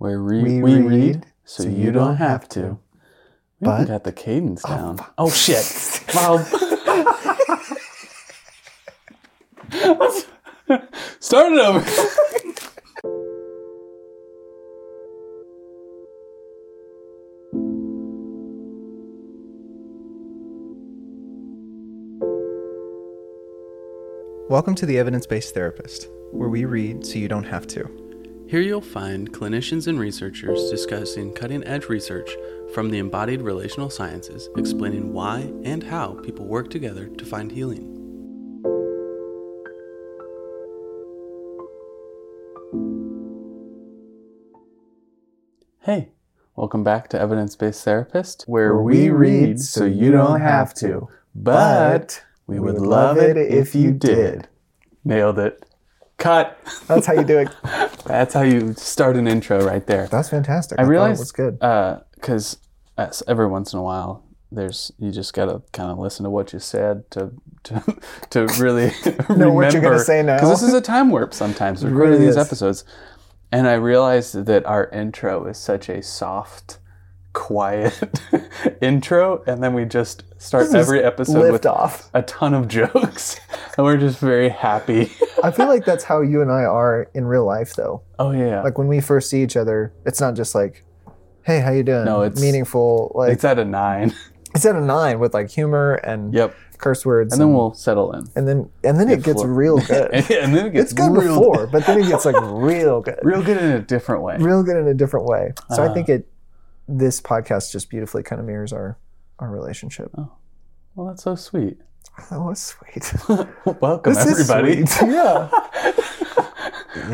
where re- We we, read read, so, you, don't have to. We But- got the cadence oh, down. Oh, shit. Well, start it over. Welcome to the Evidence Based Therapist, where we read so you don't have to. Here you'll find clinicians and researchers discussing cutting edge research from the embodied relational sciences, explaining why and how people work together to find healing. Hey, welcome back to Evidence Based Therapist, where, we, read so you don't have to. But we would love it if you did. Nailed it. Cut. That's how you do it. That's how you start an intro right there. That's fantastic. I thought it realized was good. Uh, because uh, every once in a while, there's you just gotta kind of listen to what you said to to to really Know what you're gonna say now. Because this is a time warp sometimes. Recording really these is. episodes, and I realized that our intro is such a soft, quiet intro, and then we just start This every episode with off. a ton of jokes, and we're just very happy. I feel like that's how you and I are in real life, though. oh yeah, Like when we first see each other, it's not just like, "Hey, how you doing?" No, it's- meaningful. Like it's at a nine. it's at a nine with like humor and yep, curse words, and then we'll settle in. and then and then it gets floor. real good. and, and then it gets it's good before, but then it gets like real good, real good in a different way. real good in a different way. So I Uh. think it this podcast just beautifully kind of mirrors our our relationship. Oh, Well, that's so sweet. That was sweet. Welcome, This is everybody. Yeah.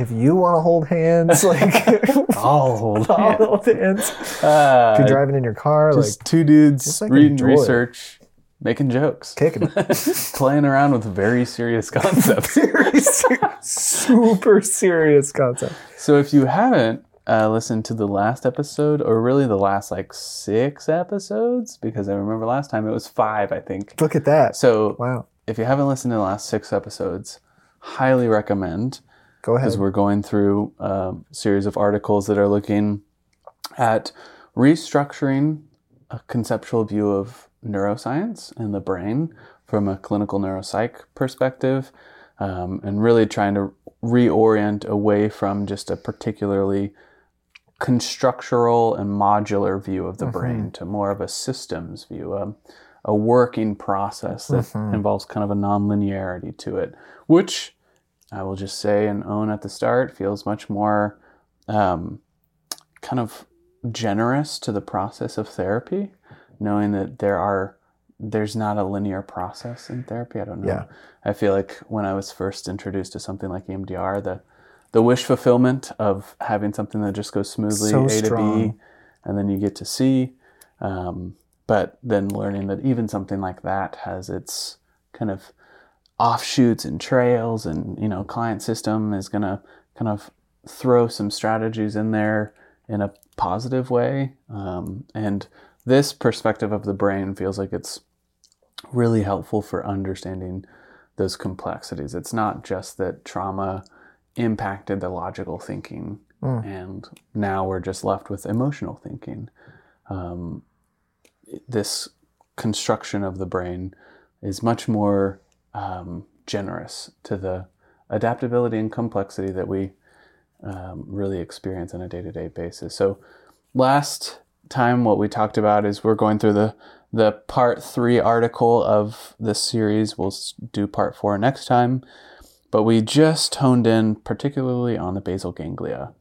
if you want to hold hands, like I'll hold I'll hands. hold hands. Uh, If you're driving in your car, just like two dudes just, like, reading it. research, making jokes, kicking it. playing around with very serious concepts. Very ser- super serious concepts. so if you haven't uh, listened to the last episode, or really the last like six episodes, because I remember last time it was five, I think. Look at that. So Wow. if you haven't listened to the last six episodes, highly recommend. Go ahead. because we're going through a series of articles that are looking at restructuring a conceptual view of neuroscience and the brain from a clinical neuropsych perspective, um, and really trying to reorient away from just a particularly constructural and modular view of the brain to more of a systems view, a, a working process that involves kind of a nonlinearity to it, which I will just say and own at the start feels much more um, kind of generous to the process of therapy, knowing that there are there's not a linear process in therapy. I don't know. Yeah. I feel like when I was first introduced to something like EMDR, the the wish fulfillment of having something that just goes smoothly So A to B, and then you get to C. Um, but then learning that even something like that has its kind of offshoots and trails and you know client system is going to kind of throw some strategies in there in a positive way. Um, and this perspective of the brain feels like it's really helpful for understanding those complexities. It's not just that trauma impacted the logical thinking Mm. and now we're just left with emotional thinking um, this construction of the brain is much more um, generous to the adaptability and complexity that we um, really experience on a day-to-day basis. So last time what we talked about is we're going through the the part three article of this series. We'll do part four next time, but we just honed in particularly on the basal ganglia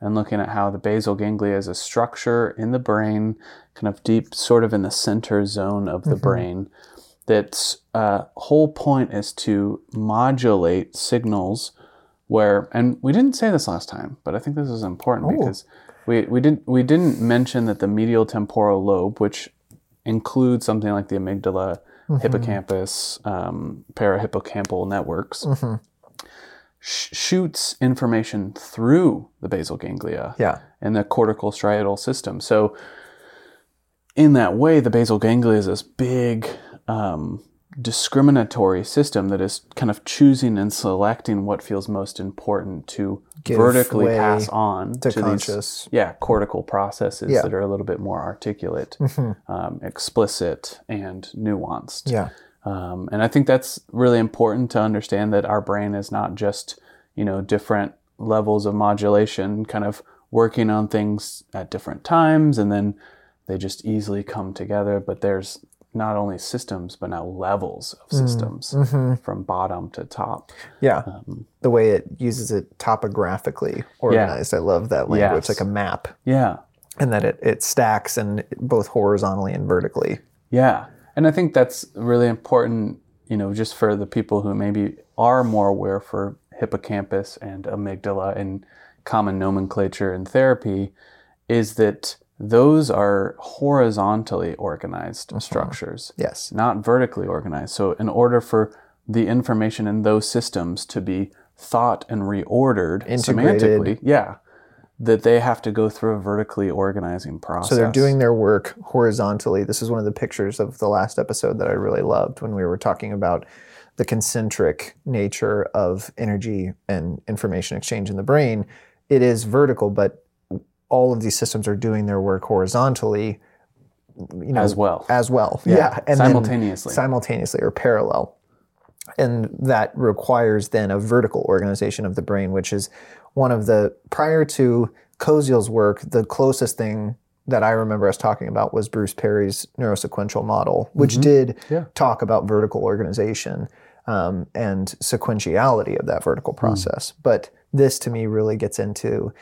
and looking at how the basal ganglia is a structure in the brain, kind of deep, sort of in the center zone of the brain. That's uh, whole point is to modulate signals where, and we didn't say this last time, but I think this is important Oh. because we, we didn't we didn't mention that the medial temporal lobe, which includes something like the amygdala, hippocampus, um, parahippocampal networks, Mhm. Sh- shoots information through the basal ganglia Yeah. and the cortical striatal system. So, in that way, the basal ganglia is this big um, discriminatory system that is kind of choosing and selecting what feels most important to Give vertically pass on to these conscious. yeah cortical processes Yeah. that are a little bit more articulate um, explicit and nuanced Yeah. Um, and I think that's really important to understand that our brain is not just, you know, different levels of modulation kind of working on things at different times and then they just easily come together. But there's not only systems, but now levels of systems from bottom to top. Yeah. Um, the way it uses it topographically organized. I love that language, Yes. like a map, Yeah. and that it, it stacks and both horizontally and vertically. Yeah. And I think that's really important, you know, just for the people who maybe are more aware for hippocampus and amygdala and common nomenclature in therapy is that those are horizontally organized mm-hmm. structures, Yes. not vertically organized. So, in order for the information in those systems to be thought and reordered Integrated. semantically, yeah, that they have to go through a vertically organizing process. So they're doing their work horizontally. This is one of the pictures of the last episode that I really loved when we were talking about the concentric nature of energy and information exchange in the brain. It is vertical, but all of these systems are doing their work horizontally you know, as well. as well. Yeah, then simultaneously. simultaneously or parallel. And that requires then a vertical organization of the brain, which is one of the prior to Koziol's work, the closest thing that I remember us talking about was Bruce Perry's neurosequential model, which did Yeah. talk about vertical organization um, and sequentiality of that vertical process. But this to me really gets into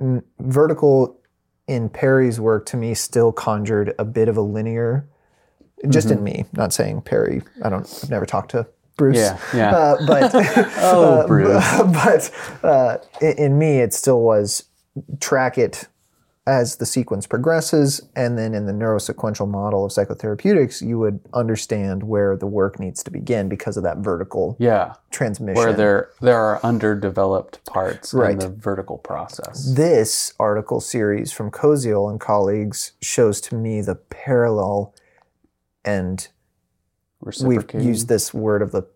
mm, vertical in Perry's work to me still conjured a bit of a linear, just in me, not saying Perry. I don't, I've never talked to Bruce. Yeah, yeah. Uh, but Oh, uh, Bruce. but uh, in, me, it still was track it as the sequence progresses, and then in the neurosequential model of psychotherapeutics, you would understand where the work needs to begin because of that vertical yeah. transmission. Where there there are underdeveloped parts in the vertical process. this article series from Koziol and colleagues shows to me the parallel, and we've used this word of the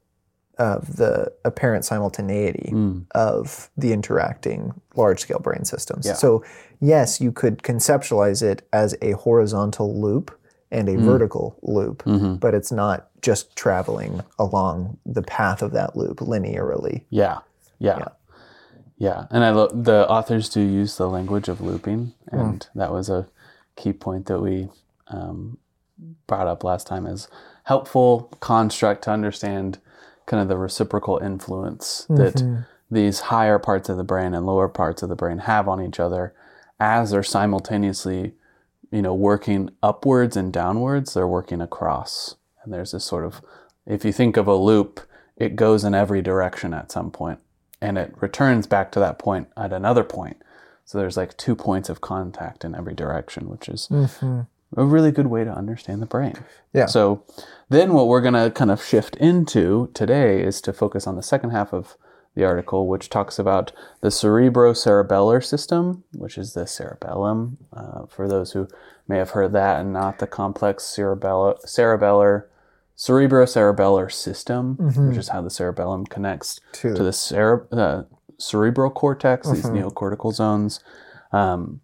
of the apparent simultaneity Mm. of the interacting large scale brain systems. Yeah. So yes, you could conceptualize it as a horizontal loop and Mm. a vertical loop, Mm-hmm. but it's not just traveling along the path of that loop linearly. Yeah. Yeah. Yeah. Yeah. And I love the authors do use the language of looping, Hmm. and that was a key point that we um, brought up last time as helpful construct to understand kind of the reciprocal influence that Mm-hmm. these higher parts of the brain and lower parts of the brain have on each other as they're simultaneously you know working upwards and downwards they're working across. And there's this sort of if you think of a loop it goes in every direction at some point and it returns back to that point at another point. So there's like two points of contact in every direction which is a really good way to understand the brain Yeah. so then what we're going to kind of shift into today is to focus on the second half of the article, which talks about the cerebrocerebellar system, which is the cerebellum, uh, for those who may have heard that, and not the complex cerebellar, cerebellar cerebrocerebellar system, which is how the cerebellum connects To- to, the cere- uh, cerebral cortex, these neocortical zones. Um,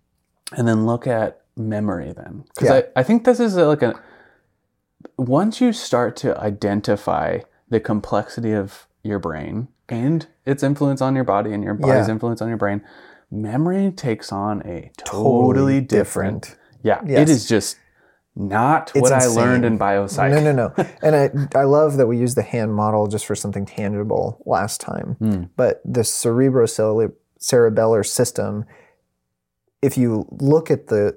and then look at memory then. Because Yeah. I, I think this is a, like a, once you start to identify the complexity of your brain and its influence on your body and your body's Yeah. influence on your brain, memory takes on a totally, different, Yeah, Yes. it is just not what I learned insane. in biopsych. No, no, no. and I, I love that we used the hand model just for something tangible last time. Hmm. But the cerebrocerebellar system, if you look at the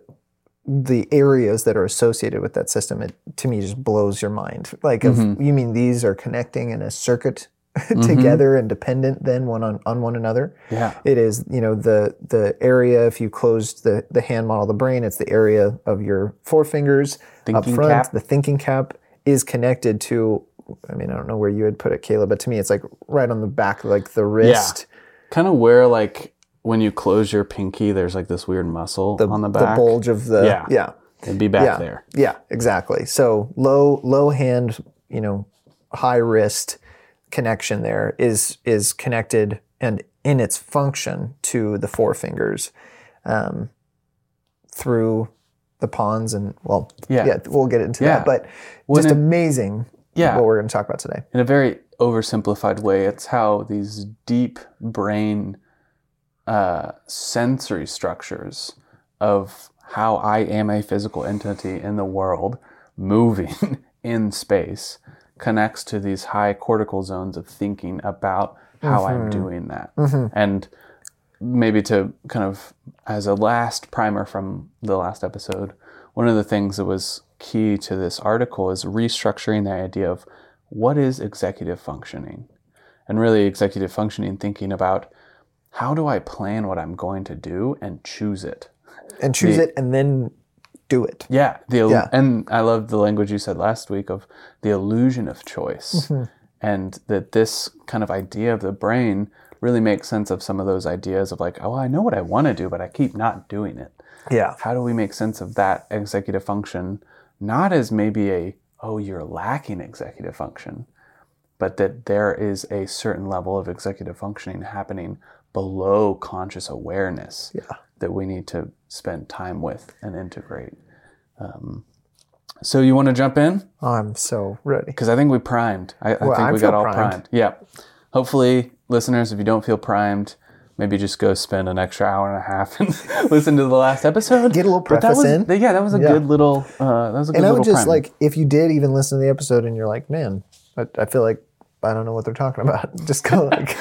the areas that are associated with that system, it to me just blows your mind. Like, if Mm-hmm. you mean these are connecting in a circuit together and dependent then one on, on one another? Yeah. It is, you know, the the area. If you closed the the hand model of the brain, it's the area of your forefingers up front. cap. The thinking cap is connected to. I mean, I don't know where you would put it, Caleb, but to me, it's like right on the back, like the wrist, Kind of where like when you close your pinky, there's like this weird muscle the, on the back. The bulge of the Yeah. yeah, It'd be back yeah, there. yeah, exactly. So low low hand, you know, high wrist connection there is is connected and in its function to the forefingers um, through the pons and well Yeah. yeah, we'll get into Yeah. that but When just it- amazing Yeah. what we're going to talk about today in a very oversimplified way, it's how these deep brain uh, sensory structures of how I am a physical entity in the world, moving in space, connects to these high cortical zones of thinking about how I'm doing that. And maybe to kind of, as a last primer from the last episode, one of the things that was key to this article is restructuring the idea of what is executive functioning? And really, executive functioning, thinking about how do I plan what I'm going to do and choose it? and choose it and then do it Yeah, the Yeah. and I love the language you said last week of the illusion of choice, Mm-hmm. and that this kind of idea of the brain really makes sense of some of those ideas of like, oh, I know what I want to do, but I keep not doing it. yeah How do we make sense of that executive function, not as maybe a oh you're lacking executive function, but that there is a certain level of executive functioning happening below conscious awareness Yeah. that we need to spend time with and integrate. Um, so you want to jump in i'm so ready because I think we primed. I, I think I we got all primed. primed. Yeah. Hopefully, listeners, if you don't feel primed, maybe just go spend an extra hour and a half and listen to the last episode. Get a little preface was- in. Yeah, that was a Yeah. good little. Uh, that was a good and I would just like if you did even listen to the episode and you're like, man, I, I feel like I don't know what they're talking about. Just go like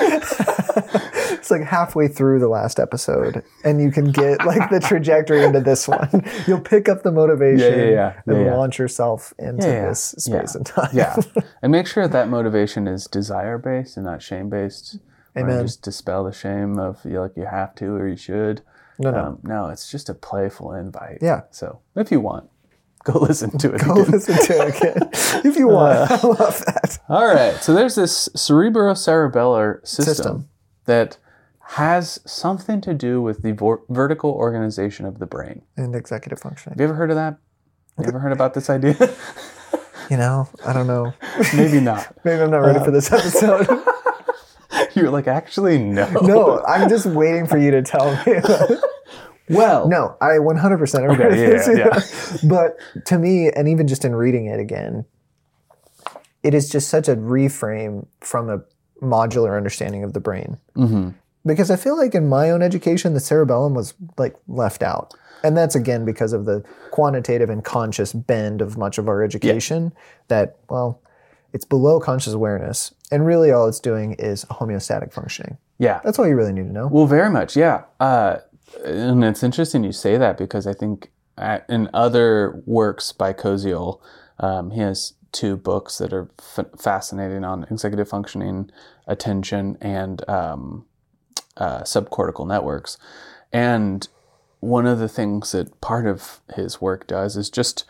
it's like halfway through the last episode, and you can get like the trajectory into this one. You'll pick up the motivation Yeah, yeah, yeah. and launch yourself into this space and time. yeah, and make sure that motivation is desire based and not shame based. Amen. Just dispel the shame of you like you have to or you should. No, no. Um, no, it's just a playful invite. Yeah. So if you want, go listen to it. Go again. listen to it again if you want. I love that. All right. So there's this cerebrocerebellar system, System. that has something to do with the vor- vertical organization of the brain. And executive functioning. Have you ever heard of that? You ever heard about this idea? You know, I don't know. Maybe not. Maybe I'm not ready for this episode. You're like, actually, no. no, I'm just waiting for you to tell me. Well, No, I 100% agree Okay, with yeah, this. But to me, and even just in reading it again, it is just such a reframe from a modular understanding of the brain. hmm Because I feel like in my own education, the cerebellum was like left out. And that's again because of the quantitative and conscious bend of much of our education that, well, it's below conscious awareness. And really all it's doing is homeostatic functioning. Yeah. That's all you really need to know. Well, very much, yeah. Uh, and it's interesting you say that because I think uh, in other works by Koziol, um, he has two books that are f- fascinating on executive functioning, attention, and um, uh, subcortical networks. And one of the things that part of his work does is just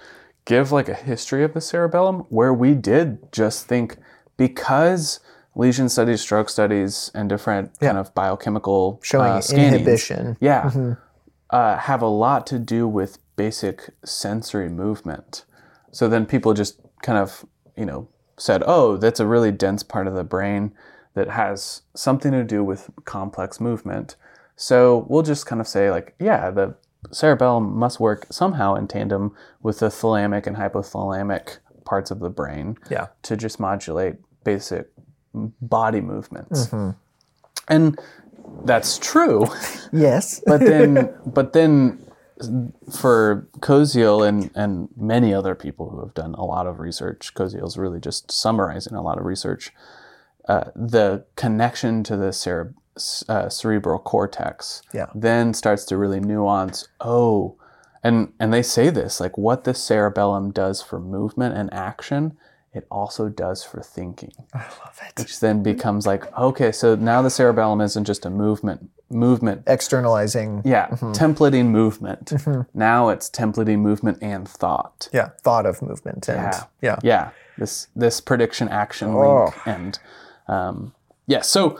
give like a history of the cerebellum where we did just think because lesion studies, stroke studies, and different kind of biochemical Showing uh, inhibition. yeah, uh, have a lot to do with basic sensory movement. So then people just kind of, you know, said, oh, that's a really dense part of the brain that has something to do with complex movement. So we'll just kind of say, like, yeah, the cerebellum must work somehow in tandem with the thalamic and hypothalamic parts of the brain Yeah. to just modulate basic body movements. Mm-hmm. And that's true. Yes. but then but then for Koziol and and many other people who have done a lot of research, Koziol's really just summarizing a lot of research. Uh, the connection to the cere- uh, cerebral cortex Yeah. then starts to really nuance. Oh, and and they say this like what the cerebellum does for movement and action, it also does for thinking I love it. which then becomes like okay so now the cerebellum isn't just a movement movement Externalizing. yeah Mm-hmm. templating movement now it's templating movement and thought Yeah. Thought of movement. And Yeah. yeah. yeah this this prediction action Oh. link and um yeah so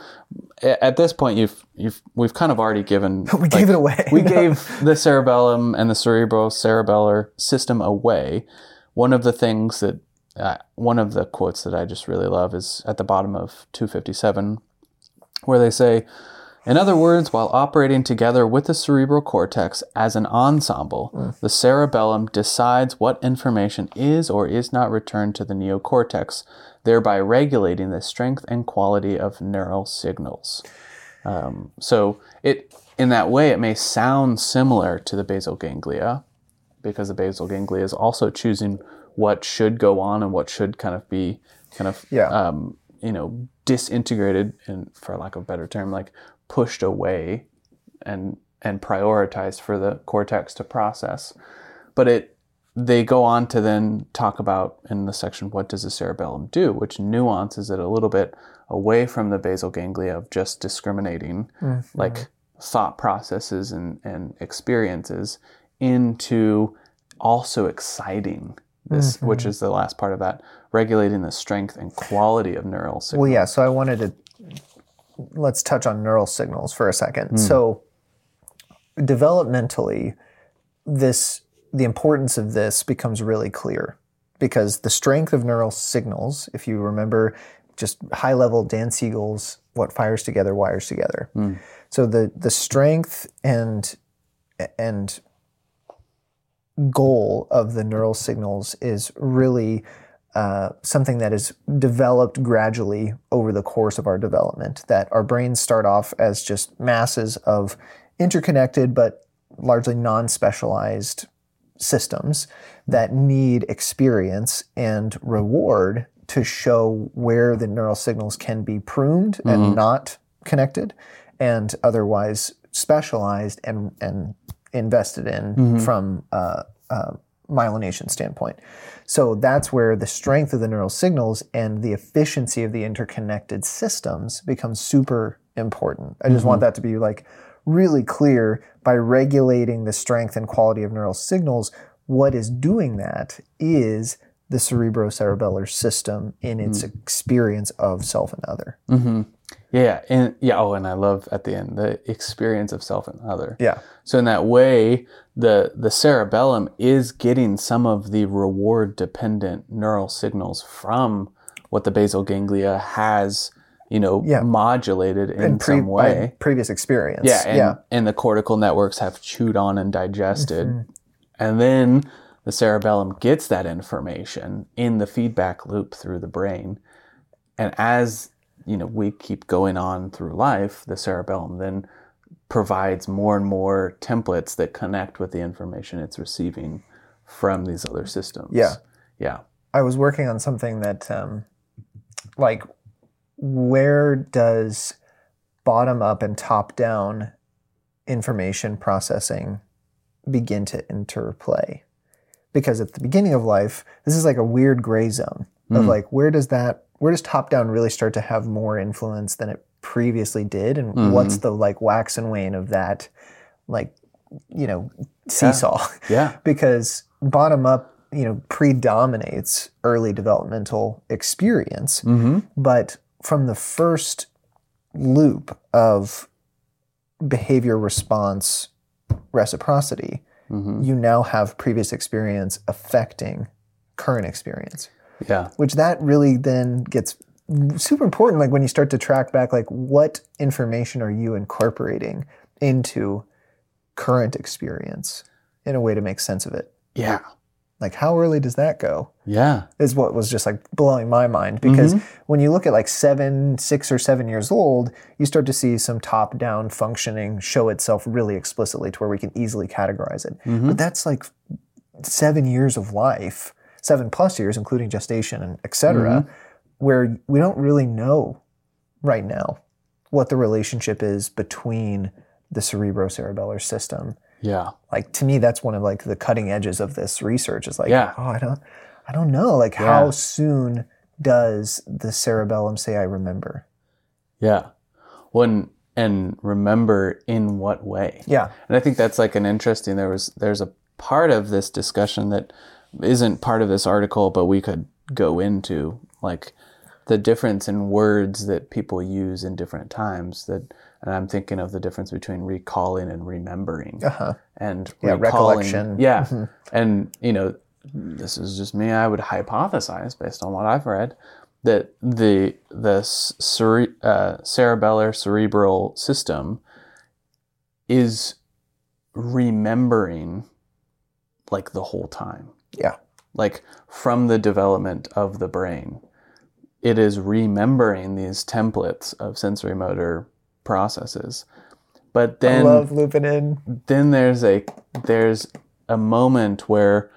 at this point you've you've we've kind of already given We gave it away. we gave the cerebellum and the cerebral cerebellar system away. One of the things that uh, one of the quotes that I just really love is at the bottom of 257, where they say, in other words, while operating together with the cerebral cortex as an ensemble, the cerebellum decides what information is or is not returned to the neocortex, thereby regulating the strength and quality of neural signals. Um, so it, in that way, it may sound similar to the basal ganglia, because the basal ganglia is also choosing what should go on and what should kind of be kind of Yeah. um, you know disintegrated and for lack of a better term like pushed away and and prioritized for the cortex to process. But it they go on to then talk about in the section what does the cerebellum do? Which nuances it a little bit away from the basal ganglia of just discriminating mm-hmm. like thought processes and, and experiences into also exciting this which mm-hmm. is the last part of that regulating the strength and quality of neural signals Well, yeah. So I wanted to let's touch on neural signals for a second. Hmm. So developmentally, this the importance of this becomes really clear because the strength of neural signals, if you remember, just high level Dan Siegel's "What fires together wires together." Hmm. So the the strength and and goal of the neural signals is really uh, something that is developed gradually over the course of our development. That our brains start off as just masses of interconnected but largely non specialized systems that need experience and reward to show where the neural signals can be pruned and not connected and otherwise specialized and, and invested in from uh, uh, myelination standpoint. So that's where the strength of the neural signals and the efficiency of the interconnected systems becomes super important. I just want mm-hmm. that to be like really clear by regulating the strength and quality of neural signals. What is doing that is the cerebrocerebellar system in its mm-hmm. experience of self and other. Mm-hmm. Yeah and yeah oh and i love at the end the experience of self and other Yeah. So in that way, the the cerebellum is getting some of the reward dependent neural signals from what the basal ganglia has, you know, Yeah. modulated in Pre- some way. previous experience. Yeah, and, yeah. and the cortical networks have chewed on and digested. Mm-hmm. And then the cerebellum gets that information in the feedback loop through the brain. And as you know, we keep going on through life, the cerebellum then provides more and more templates that connect with the information it's receiving from these other systems. Yeah. Yeah. I was working on something that, um, like, where does bottom up and top down information processing begin to interplay? Because at the beginning of life, this is like a weird gray zone of like, where does that, where does top down really start to have more influence than it previously did? And what's mm-hmm. the like wax and wane of that, like, you know, seesaw? Yeah. because bottom up, you know, predominates early developmental experience. Mm-hmm. But from the first loop of behavior response reciprocity, mm-hmm. you now have previous experience affecting current experience, Yeah. which that really then gets super important. Like when you start to track back, like what information are you incorporating into current experience in a way to make sense of it? Yeah. Like how early does that go? Yeah. Is what was just like blowing my mind because mm-hmm. when you look at like seven, six or seven years old, you start to see some top down functioning show itself really explicitly to where we can easily categorize it. Mm-hmm. But that's like seven years of life, seven plus years, including gestation and et cetera, mm-hmm. where we don't really know right now what the relationship is between the cerebrocerebellar system Yeah. like to me that's one of like the cutting edges of this research is like Yeah. oh i don't i don't know like how soon does the cerebellum say i remember Yeah. When and remember in what way. yeah And I think that's like an interesting there was there's a part of this discussion that isn't part of this article but we could go into like the difference in words that people use in different times that and I'm thinking of the difference between recalling and remembering uh-huh and Yeah, recalling recollection. yeah and you know this is just me. I would hypothesize based on what I've read that the the cere- uh, cerebellar cerebral system is remembering like the whole time. Yeah. Like from the development of the brain, it is remembering these templates of sensory motor processes. But then I love looping in. then there's a there's a moment where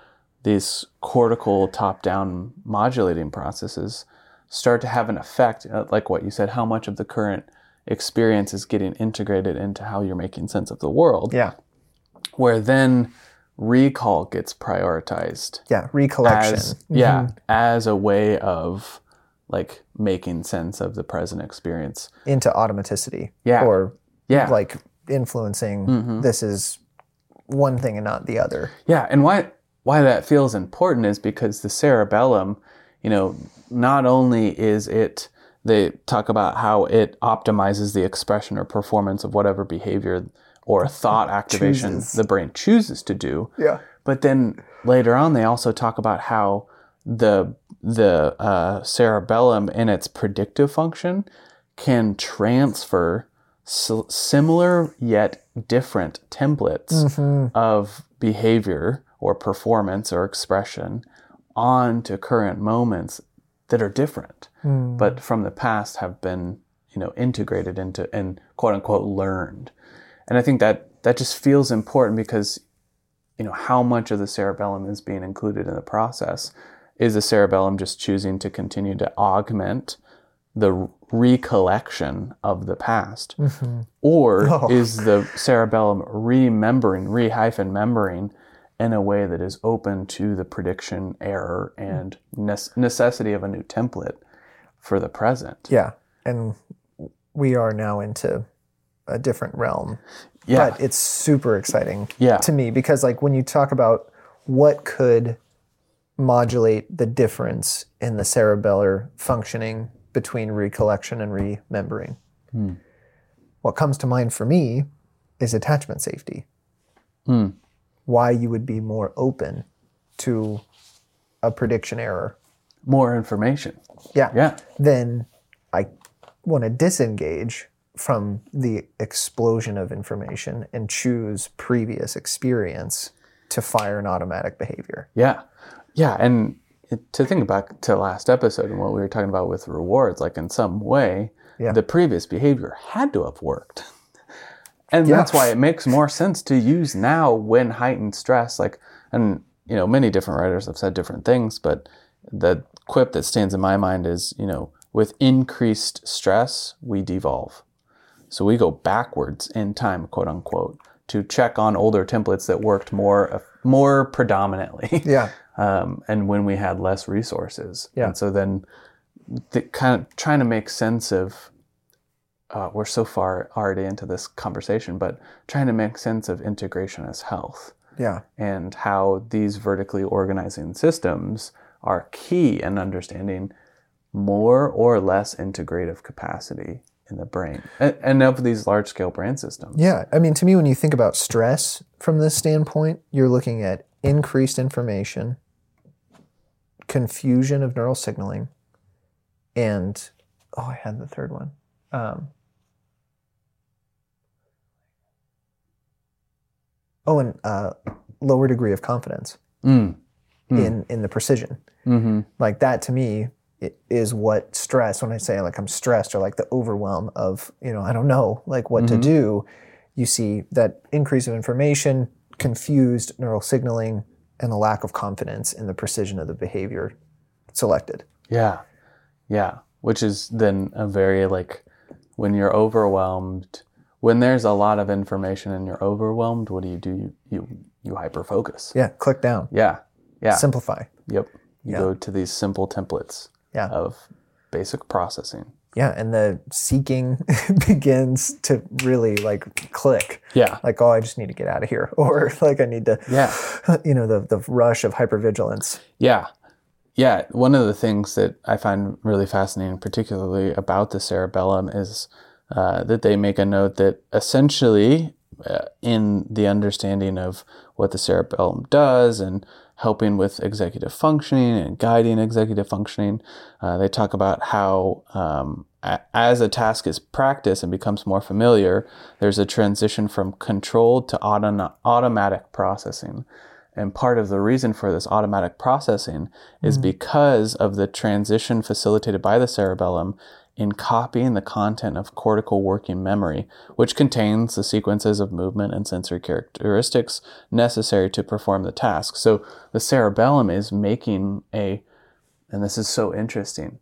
these cortical top-down modulating processes start to have an effect uh, like what you said how much of the current experience is getting integrated into how you're making sense of the world Yeah. where then recall gets prioritized Yeah. Recollection. as yeah mm-hmm. as a way of like making sense of the present experience Into automaticity. Yeah. Or yeah like influencing mm-hmm. this is one thing and not the other. Yeah, and why why that feels important is because the cerebellum, you know, not only is it they talk about how it optimizes the expression or performance of whatever behavior or thought activation Chooses. the brain chooses to do, Yeah. but then later on they also talk about how the the uh, cerebellum in its predictive function can transfer s- similar yet different templates of behavior or performance or expression onto current moments that are different but from the past have been you know integrated into and quote unquote learned and i think that that just feels important because you know how much of the cerebellum is being included in the process is the cerebellum just choosing to continue to augment the recollection of the past mm-hmm. or Oh. is the cerebellum remembering re hyphen membering in a way that is open to the prediction error and nece- necessity of a new template for the present Yeah. And we are now into a different realm. yeah But it's super exciting yeah to me because like when you talk about what could modulate the difference in the cerebellar functioning between recollection and remembering. Hmm. What comes to mind for me is attachment safety. Hmm. Why you would be more open to a prediction error. more information Yeah. yeah Then I want to disengage from the explosion of information and choose previous experience to fire an automatic behavior. Yeah. Yeah. And to think back to last episode and what we were talking about with rewards, like in some way, Yeah. the previous behavior had to have worked. And Yeah. that's why it makes more sense to use now when heightened stress. Like, and, you know, many different writers have said different things, but the quip that stands in my mind is, you know, with increased stress, we devolve. So we go backwards in time, quote unquote, to check on older templates that worked more more predominantly. Yeah. um, and when we had less resources. Yeah. And so then the kind of trying to make sense of uh, we're so far already into this conversation, but trying to make sense of integration as health Yeah. and how these vertically organizing systems are key in understanding more or less integrative capacity in the brain and, and of these large scale brain systems. Yeah. I mean, to me, when you think about stress from this standpoint, you're looking at increased information, confusion of neural signaling, and oh, I had the third one. Um, oh, and uh, lower degree of confidence Mm. Hmm. in in the precision. hmm like that to me is what stress when i say like i'm stressed or like the overwhelm of you know i don't know like what to Mhm. do you see that increase of information confused neural signaling and the lack of confidence in the precision of the behavior selected Yeah. Yeah. Which is then a very like when you're overwhelmed, when there's a lot of information and you're overwhelmed, what do you do? You you, you hyper focus. yeah click down Yeah. Yeah. simplify Yep. You Yeah. go to these simple templates Yeah. of basic processing. yeah and the seeking begins to really like click Yeah. like oh i just need to get out of here or like i need to Yeah. you know the, the rush of hypervigilance Yeah. Yeah. One of the things that I find really fascinating, particularly about the cerebellum, is uh, that they make a note that essentially, uh, in the understanding of what the cerebellum does and helping with executive functioning and guiding executive functioning. Uh, they talk about how, um, a- as a task is practiced and becomes more familiar, there's a transition from controlled to auto- automatic processing. And part of the reason for this automatic processing is because of the transition facilitated by the cerebellum in copying the content of cortical working memory, which contains the sequences of movement and sensory characteristics necessary to perform the task. So the cerebellum is making a, and this is so interesting,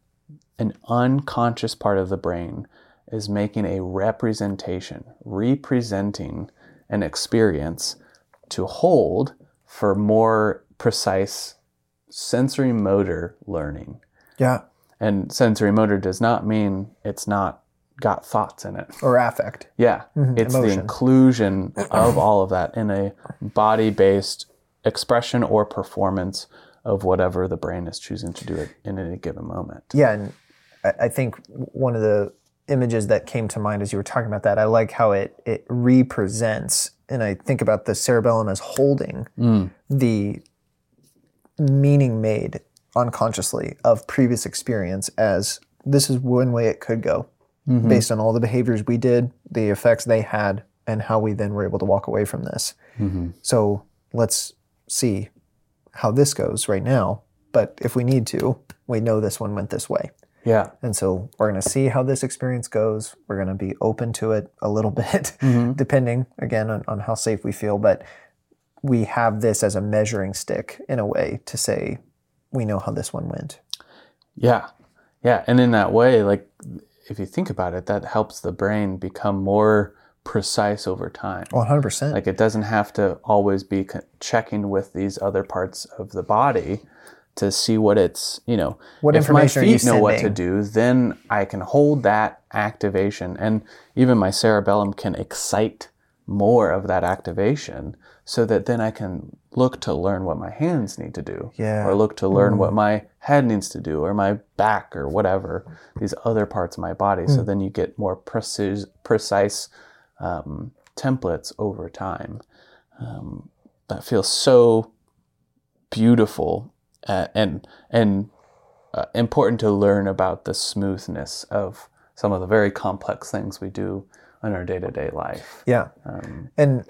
an unconscious part of the brain is making a representation, representing an experience to hold for more precise sensory motor learning. Yeah. And sensory motor does not mean it's not got thoughts in it. Or affect. Yeah, mm-hmm. it's the inclusion of all of that in a body based expression or performance of whatever the brain is choosing to do it in any given moment. Yeah, and I, I think one of the images that came to mind as you were talking about that, I like how it it represents, and I think about the cerebellum as holding mm. the meaning made unconsciously of previous experience as this is one way it could go mm-hmm. based on all the behaviors we did, the effects they had, and how we then were able to walk away from this. Mm-hmm. So let's see how this goes right now. But if we need to, we know this one went this way. Yeah. And so we're going to see how this experience goes. We're going to be open to it a little bit, mm-hmm. depending again on, on how safe we feel. But we have this as a measuring stick in a way to say, we know how this one went. Yeah. Yeah. And in that way, like, if you think about it, that helps the brain become more precise over time. 100%. Like, it doesn't have to always be checking with these other parts of the body to see what it's, you know, What if my feet know what to do, then I can hold that activation. And even my cerebellum can excite more of that activation so that then I can look to learn what my hands need to do. Yeah. Or look to learn what my head needs to do or my back or whatever, these other parts of my body. So then you get more precise, precise um, templates over time. Um, that feels so beautiful uh, and and uh, important to learn about the smoothness of some of the very complex things we do in our day to day life. Yeah. Um, And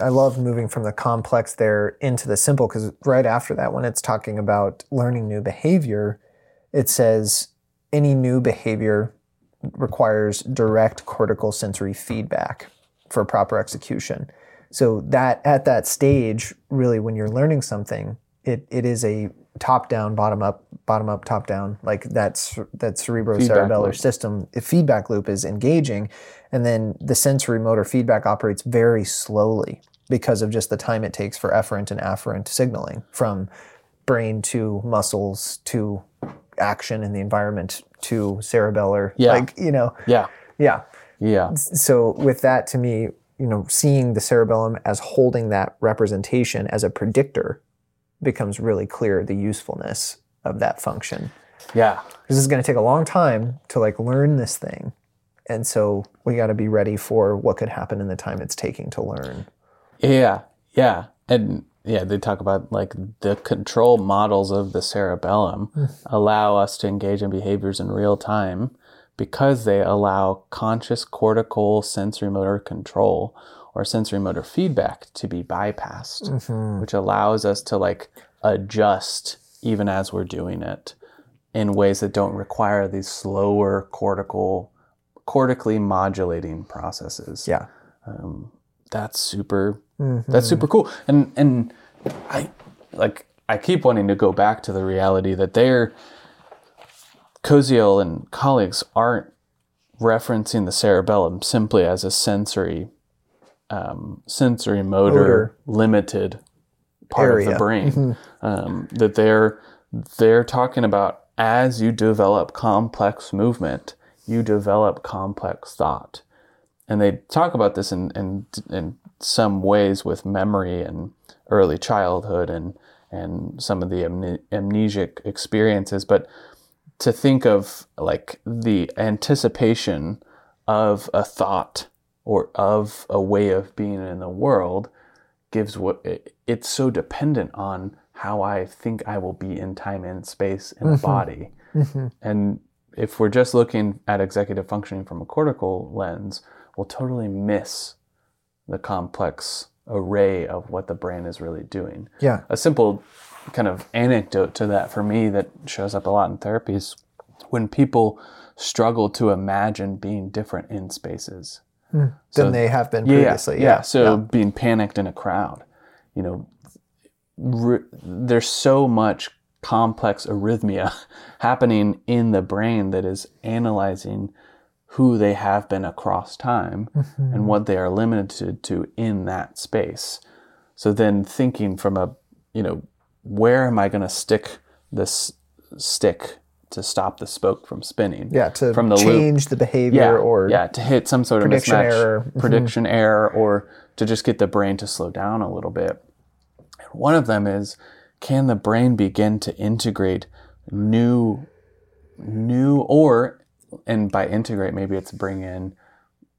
I love moving from the complex there into the simple because right after that, when it's talking about learning new behavior, it says any new behavior requires direct cortical sensory feedback for proper execution. So that at that stage, really, when you're learning something, it, it is a top down, bottom up, bottom up, top down. Like that's that cerebrocerebellar system, the feedback loop is engaging, and then the sensory motor feedback operates very slowly because of just the time it takes for efferent and afferent signaling from brain to muscles to action in the environment to cerebellar. Yeah. Like, you know, yeah, yeah. yeah, So with that to me, you know, seeing the cerebellum as holding that representation as a predictor becomes really clear the usefulness of that function. yeah, This is going to take a long time to like learn this thing. And so we got to be ready for what could happen in the time it's taking to learn. yeah, yeah. And yeah, they talk about like the control models of the cerebellum hmm. allow us to engage in behaviors in real time because they allow conscious cortical sensory motor control or sensory motor feedback to be bypassed, mm-hmm. which allows us to like adjust even as we're doing it in ways that don't require these slower cortical cortically modulating processes. Yeah. Um, that's super mm-hmm. that's super cool. And and i like i keep wanting to go back to the reality that they're koziol and colleagues aren't referencing the cerebellum simply as a sensory um, sensory motor Motor. limited part of the brain um, that they're they're talking about as you develop complex movement you develop complex thought. And they talk about this in, in in some ways with memory and early childhood and and some of the amne- amnesic experiences. But to think of like the anticipation of a thought or of a way of being in the world gives what it, it's so dependent on how I think I will be in time and space in a mm-hmm. body. Mm-hmm. And if we're just looking at executive functioning from a cortical lens, we'll totally miss the complex array of what the brain is really doing. Yeah. A simple kind of anecdote to that for me that shows up a lot in therapies when people struggle to imagine being different in spaces. Than they have been Yeah, previously. yeah. So being panicked in a crowd, you know, r- there's so much complex arrhythmia happening in the brain that is analyzing who they have been across time mm-hmm. and what they are limited to in that space. So then thinking from a, you know, where am I going to stick this stick to stop the spoke from spinning? Yeah, to from the loop change the behavior yeah, or yeah, to hit some sort of prediction mismatch, error. Mm-hmm. prediction error, or to just get the brain to slow down a little bit. One of them is, can the brain begin to integrate new, new, or, and by integrate, maybe it's bring in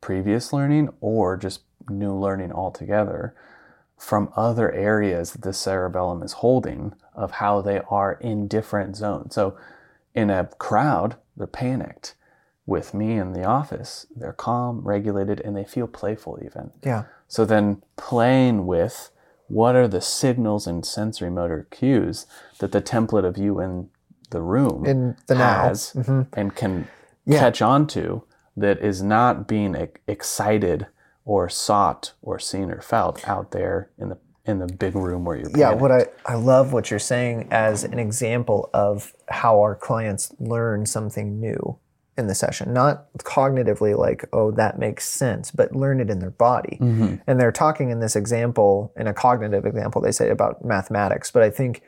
previous learning or just new learning altogether from other areas that the cerebellum is holding of how they are in different zones. So in a crowd, they're panicked. With me in the office, they're calm, regulated, and they feel playful even. yeah. So then playing with what are the signals and sensory motor cues that the template of you in the room In the now. Mm-hmm. has and can Yeah. catch on to that is not being excited or sought or seen or felt out there in the in the big room where you're Yeah, panicked. what I, I love what you're saying as an example of how our clients learn something new in the session. Not cognitively like, oh, that makes sense, but learn it in their body. Mm-hmm. And they're talking in this example, in a cognitive example, they say about mathematics, but I think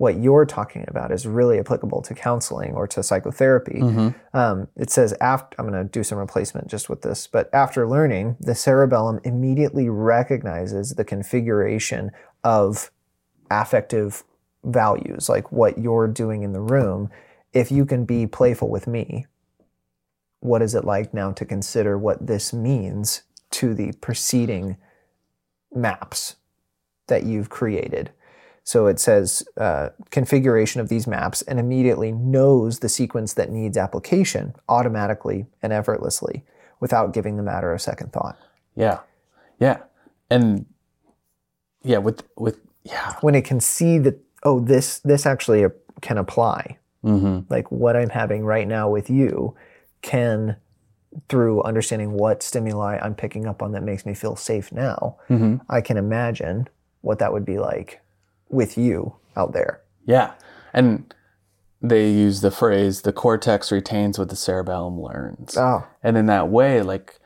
what you're talking about is really applicable to counseling or to psychotherapy. Um, it says after I'm going to do some replacement just with this, but after learning, the cerebellum immediately recognizes the configuration of affective values, like what you're doing in the room. If you can be playful with me, what is it like now to consider what this means to the preceding maps that you've created? So it says uh, configuration of these maps and immediately knows the sequence that needs application automatically and effortlessly without giving the matter a second thought. Yeah. Yeah. And yeah, with with yeah. When it can see that, oh, this this actually can apply. Mm-hmm. Like what I'm having right now with you can, through understanding what stimuli I'm picking up on that makes me feel safe now, Mm-hmm. I can imagine what that would be like with you out there. Yeah. And they use the phrase the cortex retains what the cerebellum learns. Oh, And in that way, like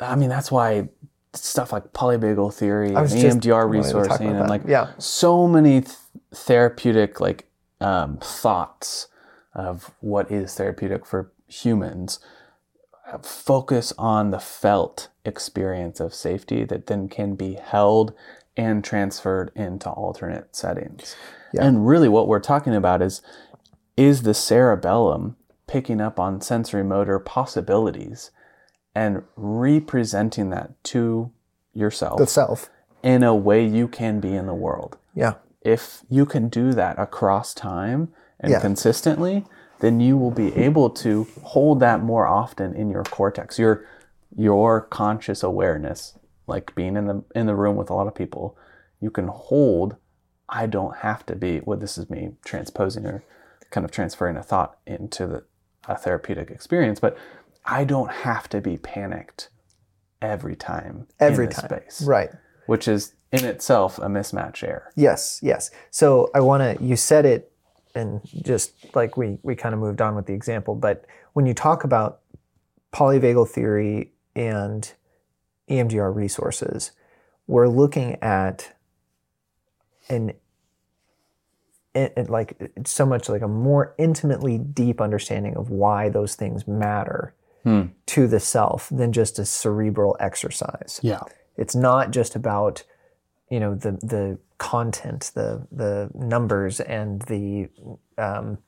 I mean, that's why stuff like polyvagal theory and EMDR resourcing and that. like yeah, so many th- therapeutic like um, thoughts of what is therapeutic for humans uh, focus on the felt experience of safety that then can be held and transferred into alternate settings. Yeah. And really what we're talking about is is the cerebellum picking up on sensory motor possibilities and representing that to yourself the self. in a way you can be in the world. Yeah, If you can do that across time and Yeah. consistently, then you will be able to hold that more often in your cortex. Your your conscious awareness, like being in the in the room with a lot of people, you can hold I don't have to be well this is me transposing or kind of transferring a thought into the a therapeutic experience, but I don't have to be panicked every time every time. space Right. which is in itself a mismatch error. Yes, yes. So I want to, you said it, and just like we, we kind of moved on with the example, but when you talk about polyvagal theory and EMDR resources, we're looking at an it, like it's so much like a more intimately deep understanding of why those things matter Hmm. to the self than just a cerebral exercise. Yeah. It's not just about you know the the content, the the numbers, and the um,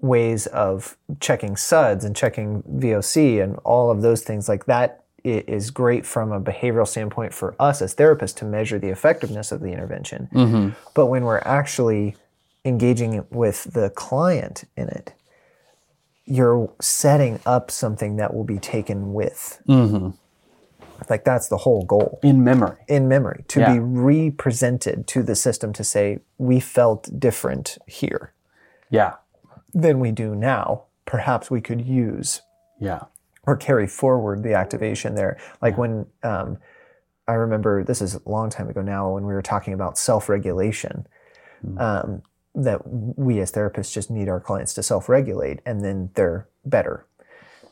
ways of checking SUDS and checking VOC and all of those things like that i- is great from a behavioral standpoint for us as therapists to measure the effectiveness of the intervention. Mm-hmm. But when we're actually engaging with the client in it, you're setting up something that will be taken with. Like that's the whole goal In memory. in memory to Yeah. be represented to the system to say, we felt different here Yeah. than we do now. Perhaps we could use Yeah. Or carry forward the activation there. Like when um, I remember this is a long time ago now when we were talking about self regulation, um, that we as therapists just need our clients to self regulate and then they're better.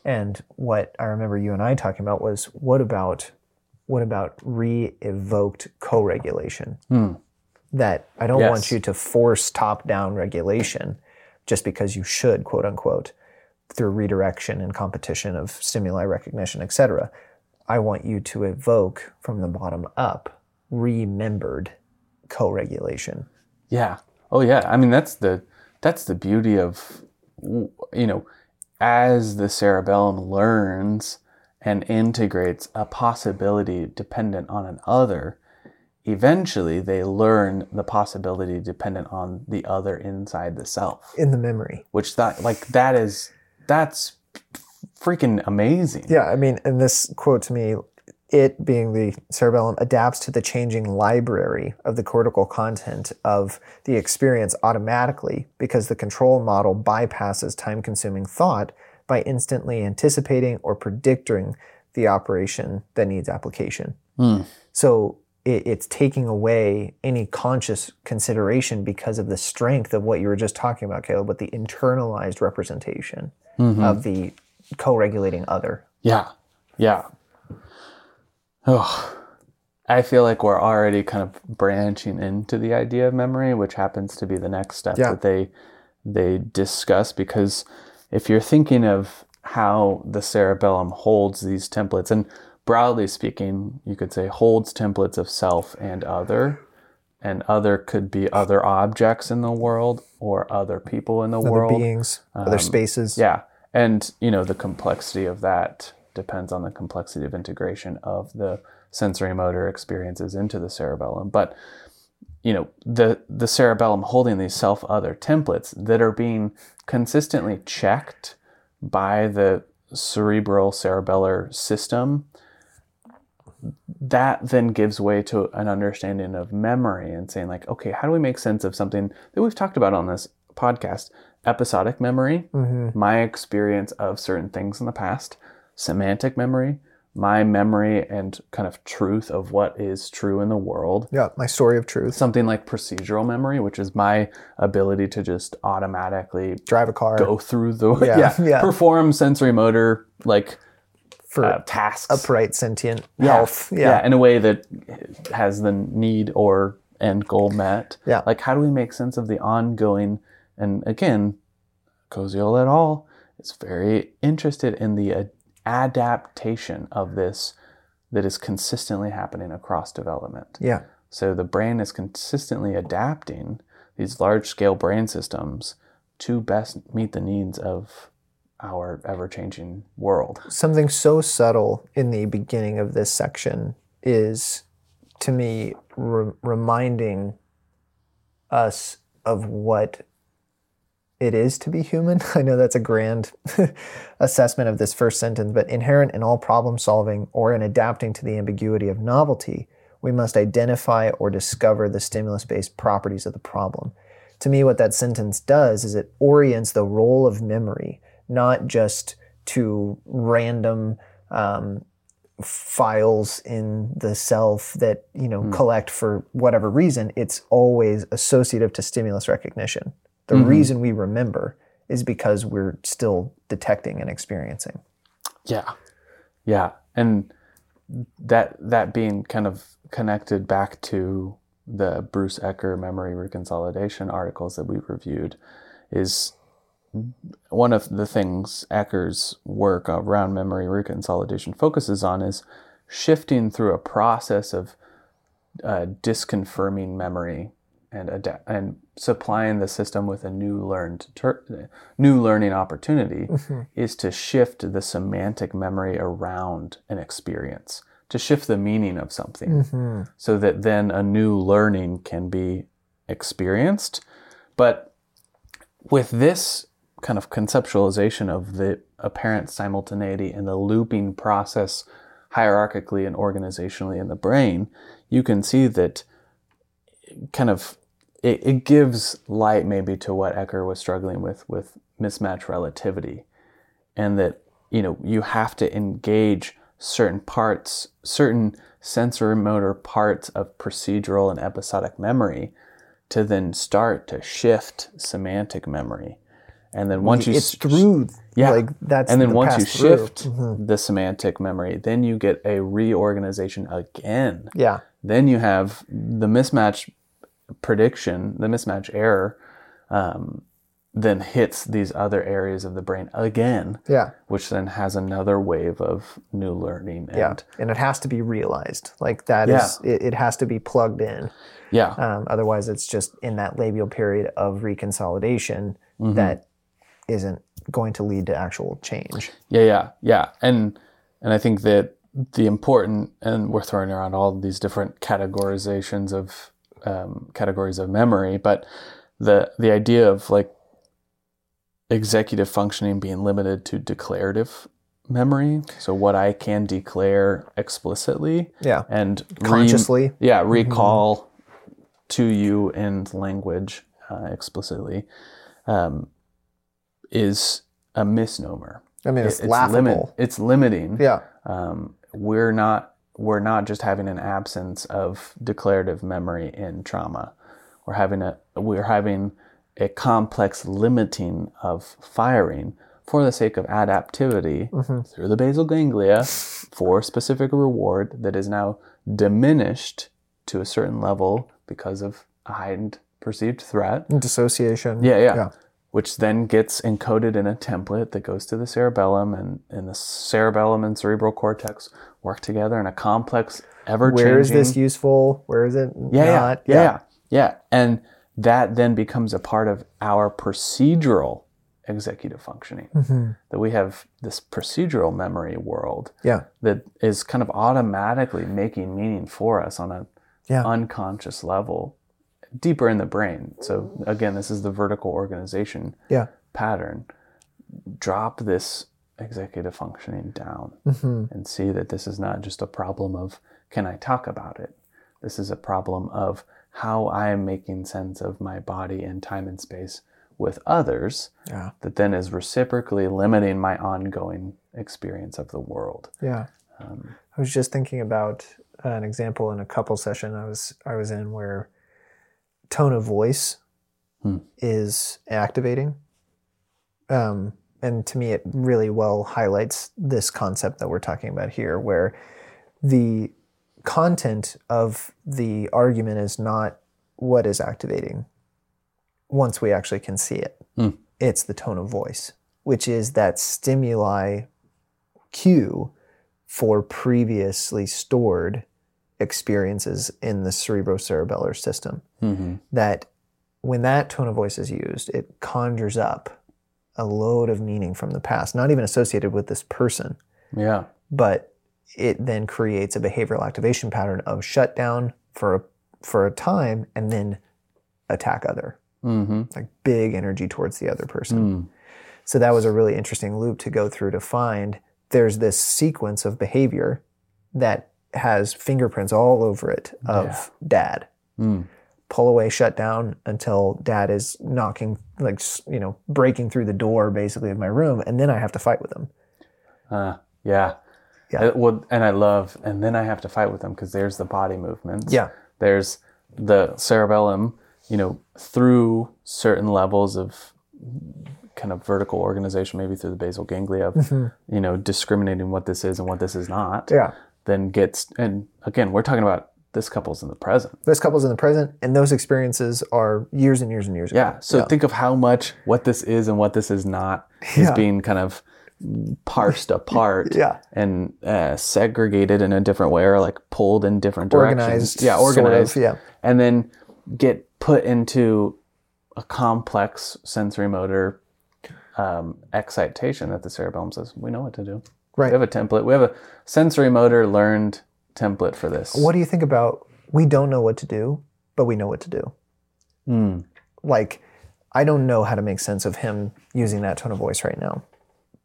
And what I remember you and I talking about was what about what about re-evoked co-regulation? That I don't Yes. want you to force top-down regulation just because you should, quote unquote, through redirection and competition of stimuli recognition, etc. I want you to evoke from the bottom up remembered co-regulation. Yeah. Oh yeah. I mean that's the that's the beauty of you know as the cerebellum learns and integrates a possibility dependent on an other, eventually they learn the possibility dependent on the other inside the self. in the memory. Which that like that is that's freaking amazing. Yeah, I mean, and this quote to me, it being the cerebellum adapts to the changing library of the cortical content of the experience automatically because the control model bypasses time consuming thought by instantly anticipating or predicting the operation that needs application. Hmm. So it, it's taking away any conscious consideration because of the strength of what you were just talking about, Caleb, with the internalized representation mm-hmm. of the co-regulating other. Yeah. Yeah. Oh, I feel like we're already kind of branching into the idea of memory, which happens to be the next step Yeah. that they they discuss because if you're thinking of how the cerebellum holds these templates and broadly speaking, you could say holds templates of self and other and other could be other objects in the world or other people in the Other world. Other beings, other um, spaces. Yeah. And, you know, the complexity of that depends on the complexity of integration of the sensory motor experiences into the cerebellum. But, you know, the, the cerebellum holding these self other templates that are being consistently checked by the cerebral cerebellar system, that then gives way to an understanding of memory and saying, like, okay, how do we make sense of something that we've talked about on this podcast? Episodic memory, mm-hmm. my experience of certain things in the past, semantic memory, my memory and kind of truth of what is true in the world. Yeah, my story of truth. Something like procedural memory, which is my ability to just automatically Drive a car go through the Yeah, yeah, yeah. perform sensory motor like for uh, tasks upright sentient Yeah. health. yeah. Yeah. in a way that has the need or end goal met Yeah. like how do we make sense of the ongoing and again Koziol et al is very interested in the ad- adaptation of this that is consistently happening across development Yeah. so the brain is consistently adapting these large scale brain systems to best meet the needs of our ever changing world. Something so subtle in the beginning of this section is, to me, re- reminding us of what it is to be human. I know that's a grand assessment of this first sentence, but inherent in all problem solving or in adapting to the ambiguity of novelty, we must identify or discover the stimulus based properties of the problem. To me, what that sentence does is it orients the role of memory not just to random um, files in the self that you know collect for whatever reason it's always associative to stimulus recognition the reason we remember is because we're still detecting and experiencing Yeah. Yeah. And that that being kind of connected back to the Bruce Ecker memory reconsolidation articles that we reviewed is one of the things Ecker's work around memory reconsolidation focuses on is shifting through a process of uh, disconfirming memory and adapt and supplying the system with a new learned ter- new learning opportunity is to shift the semantic memory around an experience to shift the meaning of something so that then a new learning can be experienced. But with this kind of conceptualization of the apparent simultaneity and the looping process hierarchically and organizationally in the brain, you can see that kind of it, it gives light maybe to what Ecker was struggling with with mismatch relativity, and that you know you have to engage certain parts, certain sensory motor parts of procedural and episodic memory to then start to shift semantic memory. And then once you it's through yeah. like that's and then the once you shift Mhm. the semantic memory, then you get a reorganization again. yeah Then you have the mismatch prediction, the mismatch error, um, then hits these other areas of the brain again, yeah which then has another wave of new learning. And yeah and it has to be realized like that is it, it has to be plugged in yeah, um, otherwise it's just in that labile period of reconsolidation Mm-hmm. that isn't going to lead to actual change. Yeah, yeah, yeah. And and I think that the important and we're throwing around all these different categorizations of um, categories of memory, but the the idea of like executive functioning being limited to declarative memory, so what I can declare explicitly yeah. and re- consciously yeah, recall to you in language uh, explicitly. Um, is a misnomer. i mean it's, It- laughable limit- it's limiting. yeah Um, we're not we're not just having an absence of declarative memory in trauma. We're having a we're having a complex limiting of firing for the sake of adaptivity Mm-hmm. through the basal ganglia for specific reward that is now diminished to a certain level because of a heightened perceived threat. and dissociation Yeah, yeah. Yeah. Which then gets encoded in a template that goes to the cerebellum, and, and the cerebellum and cerebral cortex work together in a complex, ever changing. where is this useful where is it Yeah, yeah, not yeah, yeah, yeah. And that then becomes a part of our procedural executive functioning. Mhm. That we have this procedural memory world yeah that is kind of automatically making meaning for us on an Yeah. unconscious level deeper in the brain. So again, this is the vertical organization yeah pattern. Drop this executive functioning down hmm and see that this is not just a problem of can I talk about it? This is a problem of how I am making sense of my body in time and space with others yeah that then is reciprocally limiting my ongoing experience of the world. yeah Um, I was just thinking about an example in a couple session I was I was in where tone of voice Hmm. is activating. Um, and to me, it really well highlights this concept that we're talking about here, where the content of the argument is not what is activating once we actually can see it. Hmm. It's the tone of voice, which is that stimuli cue for previously stored experiences in the cerebrocerebellar system. mhm. That when that tone of voice is used, it conjures up a load of meaning from the past, not even associated with this person, Yeah. but it then creates a behavioral activation pattern of shutdown for a, for a time and then attack other, hmm like big energy towards the other person. Mm. So that was a really interesting loop to go through to find there's this sequence of behavior that has fingerprints all over it of dad. Mm. Pull away, shut down until dad is knocking, like, you know, breaking through the door basically of my room. And then I have to fight with him. Uh, yeah. Yeah. Uh, well, and I love, and then I have to fight with them because there's the body movements. Yeah. There's the cerebellum, you know, through certain levels of kind of vertical organization, maybe through the basal ganglia, of, you know, discriminating what this is and what this is not. Yeah. Then gets, and again, we're talking about this couple's in the present. This couple's in the present, and those experiences are years and years and years Yeah. ago. So think of how much what this is and what this is not is Yeah. being kind of parsed apart Yeah. and uh, segregated in a different way or like pulled in different directions. Organized. Yeah, sort of, organized. yeah. And then get put into a complex sensory motor um, excitation that the cerebellum says, we know what to do. Right. We have a template. We have a sensory motor learned template for this. What do you think about we don't know what to do, but we know what to do? Mm. Like I don't know how to make sense of him using that tone of voice right now.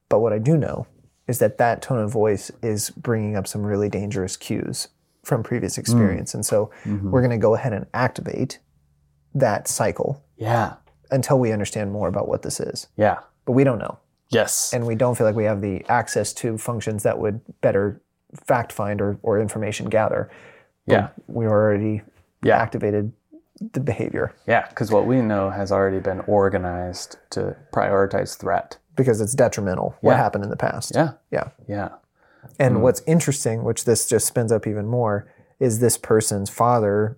But what I do know is that that tone of voice is bringing up some really dangerous cues from previous experience. And so we're going to go ahead and activate that cycle Yeah. until we understand more about what this is. Yeah. But we don't know. Yes. And we don't feel like we have the access to functions that would better fact find or, or information gather. yeah. We already Yeah. activated the behavior Yeah. Because what we know has already been organized to prioritize threat. because it's detrimental what happened in the past. Yeah. Yeah. Yeah. And hmm. what's interesting, which this just spins up even more, is this person's father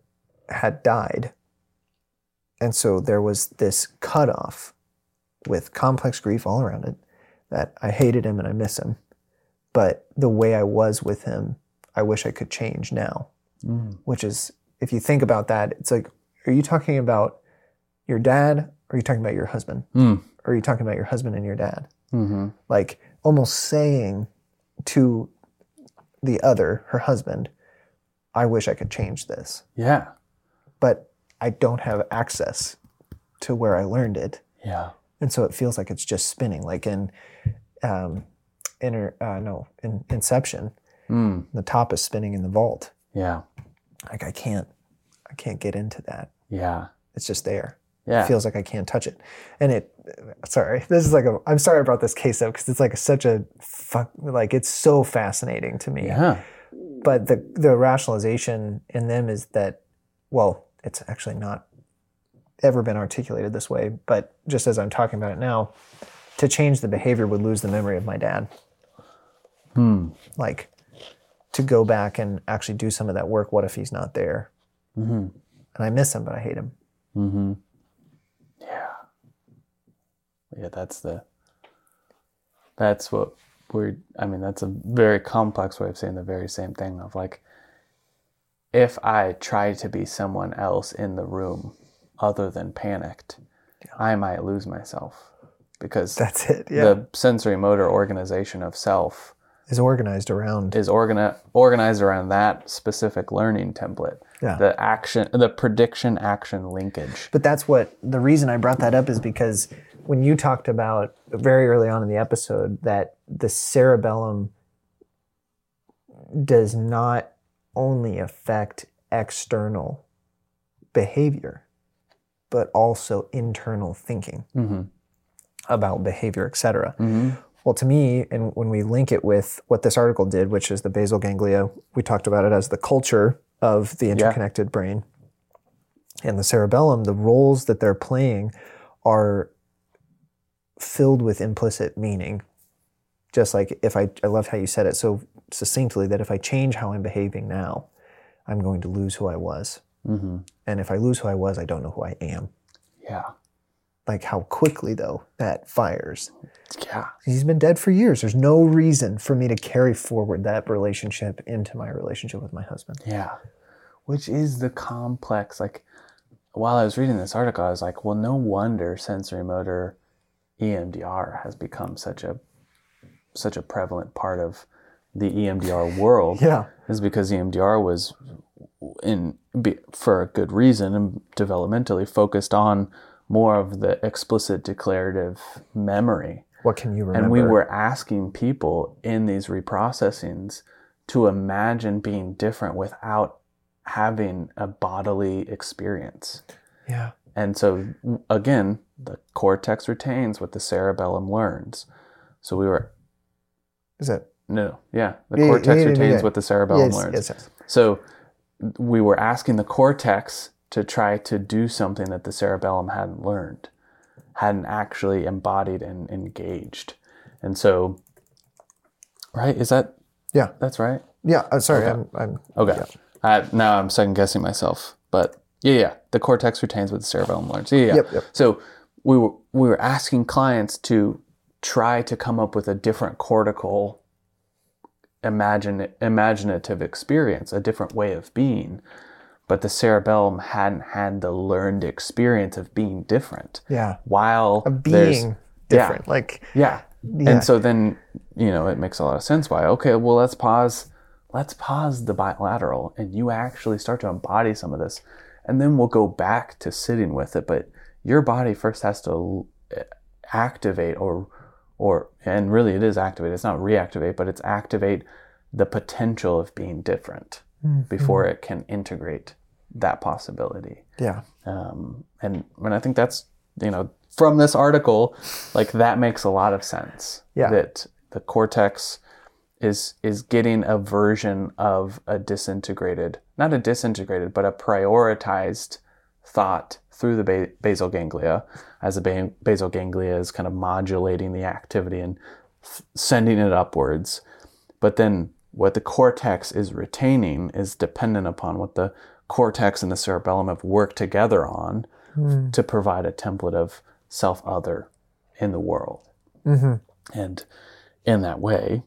had died. And so there was this cutoff with complex grief all around it that I hated him and I miss him. But the way I was with him, I wish I could change now. Which is, if you think about that, it's like, are you talking about your dad or are you talking about your husband? Mm. Or are you talking about your husband and your dad? Mm-hmm. like almost saying to the other, her husband, I wish I could change this, Yeah. but I don't have access to where I learned it. Yeah. And so it feels like it's just spinning, like in, um, inner, uh, no, in Inception, Mm. the top is spinning in the vault. Yeah. Like I can't, I can't get into that. Yeah. It's just there. Yeah. It feels like I can't touch it. And it, sorry, this is like a, I'm sorry I brought this case up because it's like such a fuck, like it's so fascinating to me. yeah. but the the rationalization in them is that well it's actually not ever been articulated this way but just as i'm talking about it now to change the behavior would lose the memory of my dad Hmm. like to go back and actually do some of that work what if he's not there Mm-hmm. and i miss him but i hate him Mm-hmm. Yeah. Yeah, that's the that's what we're I mean, that's a very complex way of saying the very same thing of like if I try to be someone else in the room other than panicked, I might lose myself. Because that's it yeah the sensory motor organization of self is organized around is organi- organized around that specific learning template. Yeah. The action the prediction action linkage. But that's what the reason I brought that up is because when you talked about very early on in the episode that the cerebellum does not only affect external behavior, but also internal thinking Mm-hmm. about behavior, etc. Mm-hmm. Well, to me, and when we link it with what this article did, which is the basal ganglia, we talked about it as the culture of the interconnected brain. And the cerebellum, the roles that they're playing are filled with implicit meaning. Just like if I, I loved how you said it so succinctly that if I change how I'm behaving now, I'm going to lose who I was. Mm-hmm. And if I lose who I was, I don't know who I am. Yeah. Like how quickly, though, that fires. Yeah. He's been dead for years. There's no reason for me to carry forward that relationship into my relationship with my husband. Yeah. Which is the complex like while I was reading this article, I was like, well, no wonder sensory motor EMDR has become such a such a prevalent part of the EMDR world. Yeah. Is because EMDR was in be, for a good reason and developmentally focused on more of the explicit declarative memory. What can you remember? And we were asking people in these reprocessings to imagine being different without having a bodily experience. Yeah. And so, again, the cortex retains what the cerebellum learns. So we were, Is that? no, yeah, the Yeah, cortex yeah, yeah, retains what the cerebellum Yes, learns. yes, yes. So we were asking the cortex to try to do something that the cerebellum hadn't learned, hadn't actually embodied and engaged. And so, right? Is that, Yeah. that's right? Yeah. Uh, sorry. Okay. I'm, I'm, Okay. I, now I'm second guessing myself, but yeah, yeah. The cortex retains what the cerebellum learns. Yeah, yeah. Yep, yep. So we were we were asking clients to try to come up with a different cortical imagine imaginative experience, a different way of being. But the cerebellum hadn't had the learned experience of being different. yeah. While Of being different. Like, yeah. Yeah. And so then, you know, it makes a lot of sense why, okay, well, let's pause. Let's pause the bilateral and you actually start to embody some of this. And then we'll go back to sitting with it. But your body first has to eh, activate or or and really it is activate it's not reactivate but it's activate the potential of being different before it can integrate that possibility Yeah. um, and and I think that's you know from this article, like that makes a lot of sense. Yeah. That the cortex is is getting a version of a disintegrated, not a disintegrated, but a prioritized thought through the ba- basal ganglia, as the ba- basal ganglia is kind of modulating the activity and f- sending it upwards. But then what the cortex is retaining is dependent upon what the cortex and the cerebellum have worked together on to provide a template of self other in the world. hmm And in that way,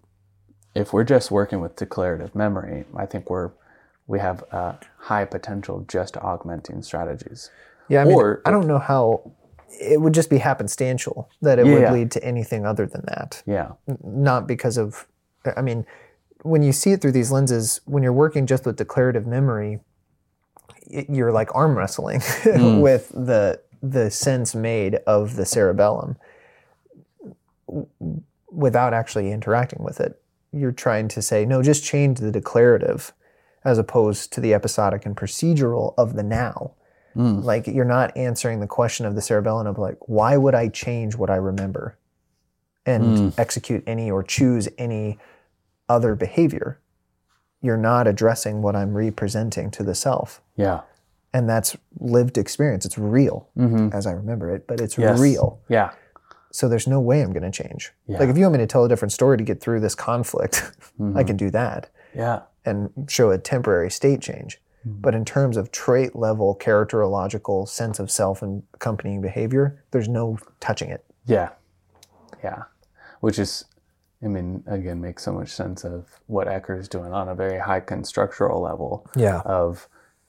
if we're just working with declarative memory, I think we're we have a high potential just augmenting strategies. Yeah. I mean, Or- I don't know how it would just be happenstantial that it Yeah, would yeah. lead to anything other than that. Yeah. not because of i mean when you see it through these lenses when you're working just with declarative memory you're like arm wrestling hmm. with the the sense made of the cerebellum without actually interacting with it you're trying to say no just change the declarative as opposed to the episodic and procedural of the now Mm. like you're not answering the question of the cerebellum of like why would i change what i remember and execute any or choose any other behavior you're not addressing what i'm representing to the self Yeah. and that's lived experience it's real hmm as i remember it but it's Yes. real Yeah. so there's no way i'm going to change Yeah. like if you want me to tell a different story to get through this conflict Mm-hmm. i can do that Yeah. and show a temporary state change. Mm. But in terms of trait level, characterological sense of self and accompanying behavior, there's no touching it. Yeah. Yeah. Which is, I mean, again, makes so much sense of what Ecker's doing on a very high constructural level Yeah. of,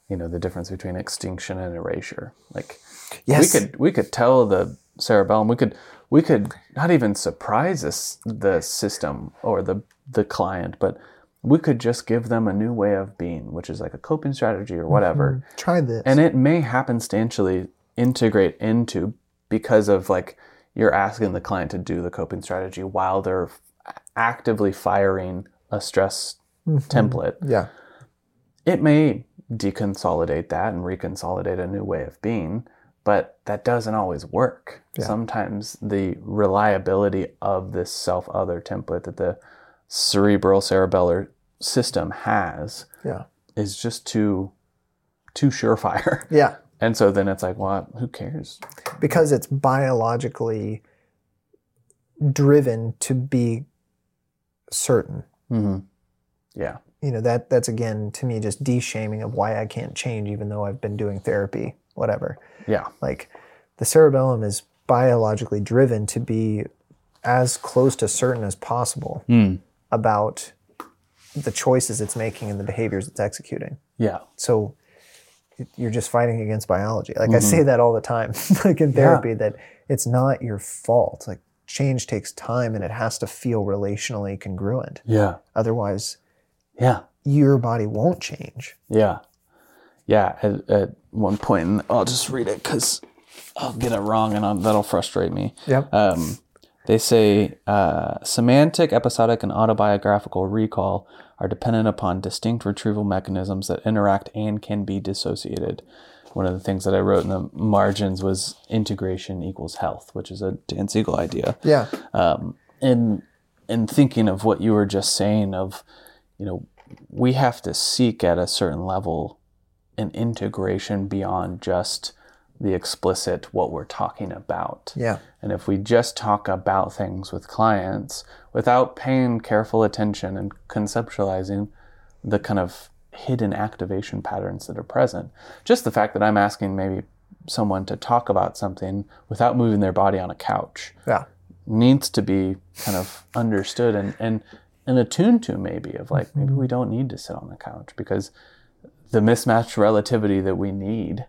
you know, the difference between extinction and erasure. Like Yes. we could we could tell the cerebellum, we could we could not even surprise this, the system or the the client, but we could just give them a new way of being, which is like a coping strategy or whatever. Mm-hmm. Try this. and it may happenstantially integrate into because of like you're asking the client to do the coping strategy while they're actively firing a stress mm-hmm. template. Yeah. it may deconsolidate that and reconsolidate a new way of being but that doesn't always work. Sometimes the reliability of this self-other template that the cerebral cerebellar system has Yeah. is just too too surefire. Yeah. And so then it's like, well, who cares? Because it's biologically driven to be certain. hmm Yeah. You know, that that's again to me just de-shaming of why I can't change even though I've been doing therapy, whatever. Yeah. Like the cerebellum is biologically driven to be as close to certain as possible Mm. About the choices it's making and the behaviors it's executing. Yeah. So you're just fighting against biology. Like I say that all the time, like in therapy, that it's not your fault. Like change takes time and it has to feel relationally congruent. Yeah. Otherwise, Yeah. your body won't change. Yeah. Yeah. At, at one point, I'll just read it because I'll get it wrong and I'll, that'll frustrate me. Yep. Um, they say uh, semantic, episodic, and autobiographical recall are dependent upon distinct retrieval mechanisms that interact and can be dissociated. One of the things that I wrote in the margins was integration equals health, which is a Dan Siegel idea. yeah. Um, and in thinking of what you were just saying, of you know, we have to seek at a certain level an integration beyond just the explicit what we're talking about. Yeah. And if we just talk about things with clients without paying careful attention and conceptualizing the kind of hidden activation patterns that are present, just the fact that I'm asking maybe someone to talk about something without moving their body on a couch Yeah. needs to be kind of understood and, and, and attuned to maybe of like maybe we don't need to sit on the couch because the mismatched relativity that we need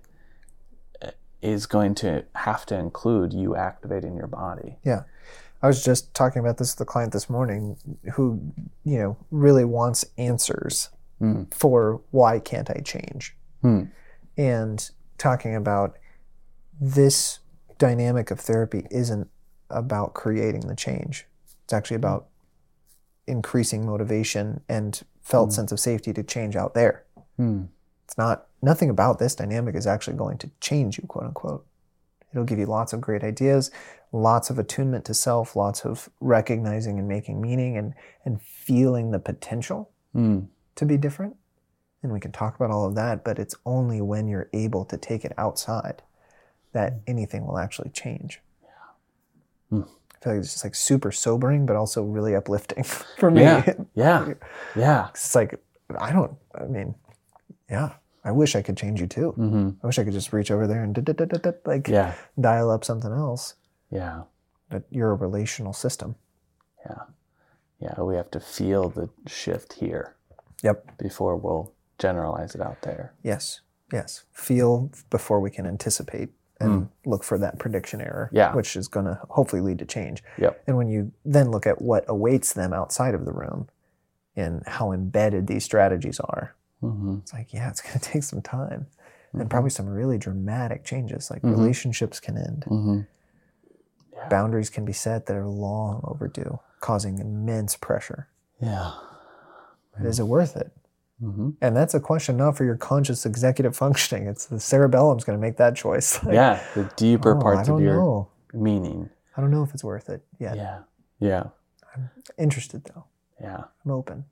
is going to have to include you activating your body. Yeah. I was just talking about this with a client this morning who, you know, really wants answers Hmm. for why can't I change? Hmm. And talking about this dynamic of therapy isn't about creating the change. It's actually about increasing motivation and felt sense of safety to change out there. Hmm. It's not nothing about this dynamic is actually going to change you, quote unquote. It'll give you lots of great ideas, lots of attunement to self, lots of recognizing and making meaning and and feeling the potential Hmm. to be different. And we can talk about all of that, but it's only when you're able to take it outside that anything will actually change. Hmm. I feel like it's just like super sobering, but also really uplifting for me. Yeah. Yeah. Yeah. It's like, I don't, I mean, yeah, I wish I could change you too. hmm I wish I could just reach over there and like Yeah. dial up something else. Yeah. But you're a relational system. Yeah. Yeah. We have to feel the shift here Yep. before we'll generalize it out there. Yes. Yes. Feel before we can anticipate and look for that prediction error, Yeah. which is going to hopefully lead to change. Yep. And when you then look at what awaits them outside of the room and how embedded these strategies are, hmm it's like, yeah, it's going to take some time and probably some really dramatic changes. Like relationships can end, hmm boundaries can be set that are long overdue, causing immense pressure. Yeah. Is it worth it? hmm And that's a question not for your conscious executive functioning. It's the cerebellum's going to make that choice. Like, Yeah. The deeper oh, parts of your know. meaning. I don't know if it's worth it yet. Yeah. Yeah. I'm interested though. Yeah. I'm open.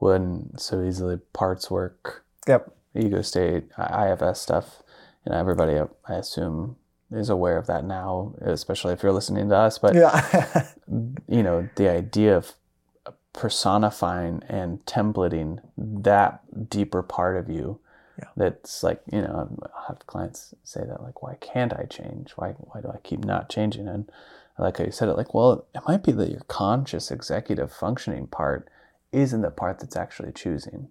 When so easily parts work, Yep. ego state, IFS stuff, you know, everybody I assume is aware of that now, especially if you're listening to us. But Yeah. you know, the idea of personifying and templating that deeper part of you. Yeah. That's like, you know, I have clients say that like, why can't I change? Why why do I keep not changing? And I like how you said it, like, well, it might be that your conscious executive functioning part isn't the part that's actually choosing.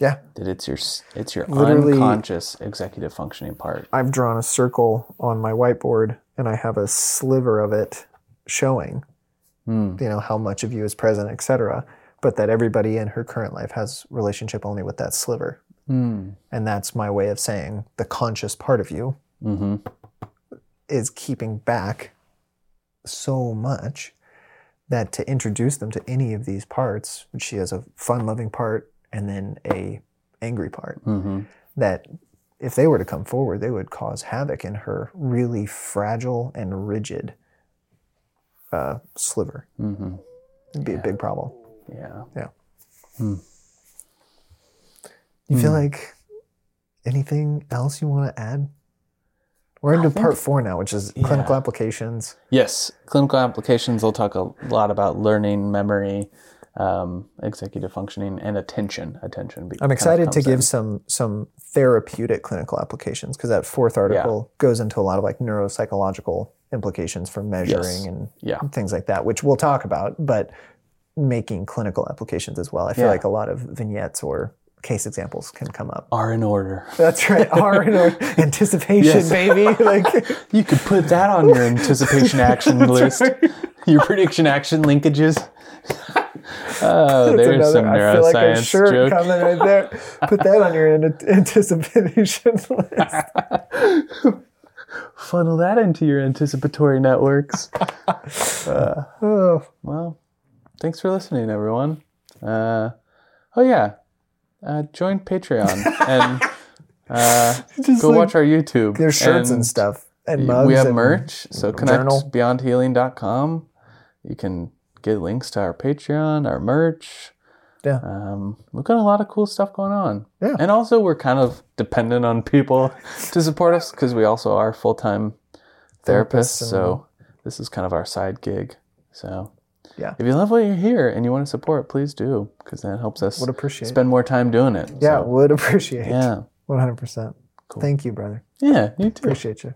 yeah. That it's your it's your Literally- unconscious executive functioning part. I've drawn a circle on my whiteboard and I have a sliver of it showing, Hmm. you know, how much of you is present, etc. But that everybody in her current life has relationship only with that sliver. Hmm. And that's my way of saying the conscious part of you Mm-hmm. is keeping back so much that to introduce them to any of these parts, which she has a fun loving part and then a angry part, Mm-hmm. that if they were to come forward, they would cause havoc in her really fragile and rigid uh, sliver. Mm-hmm. It'd be a big problem. Yeah. Yeah. You feel like anything else you want to add? We're into part four now, which is clinical applications. Yes, clinical applications. They'll talk a lot about learning, memory, um, executive functioning, and attention. Attention. I'm excited to comes give in. some some therapeutic clinical applications because that fourth article goes into a lot of like neuropsychological implications for measuring Yes. and Yeah. things like that, which we'll talk about, but making clinical applications as well. I feel Yeah. like a lot of vignettes or case examples can come up. are in order. That's right. Are in our anticipation, Yes. baby. Like You could put that on your anticipation action list. Your prediction action linkages. Oh, that's there's another. some I feel like a neuroscience shirt joke. coming right there. Put that on your an- anticipation list. Funnel that into your anticipatory networks. Oh, Well, thanks for listening, everyone. Uh, oh yeah, uh, join Patreon and uh, go like, watch our YouTube. there's shirts and, stuff and mugs. we have and merch, so connect journal. connectbeyondhealing.com. You can get links to our Patreon, our merch. Yeah. Um, we've got a lot of cool stuff going on. Yeah. And also, we're kind of dependent on people to support us because we also are full time therapists. Therapists So this is kind of our side gig. So Yeah. if you love what you hear and you want to support, please do because that helps us Would appreciate. spend more time doing it. yeah, So, would appreciate. yeah. 100%. Cool. Thank you, brother. Yeah, you too. Appreciate you.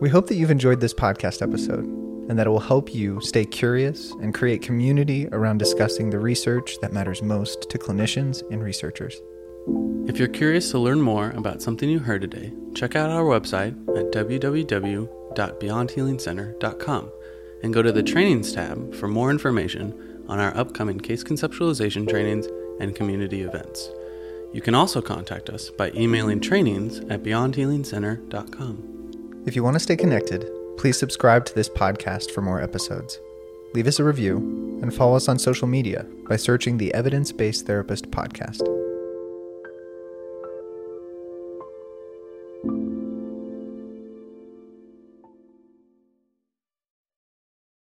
We hope that you've enjoyed this podcast episode and that it will help you stay curious and create community around discussing the research that matters most to clinicians and researchers. If you're curious to learn more about something you heard today, check out our website at www.beyondhealingcenter.com and go to the Trainings tab for more information on our upcoming case conceptualization trainings and community events. You can also contact us by emailing trainings at beyondhealingcenter.com. If you want to stay connected, please subscribe to this podcast for more episodes. Leave us a review and follow us on social media by searching the Evidence Based Therapist Podcast.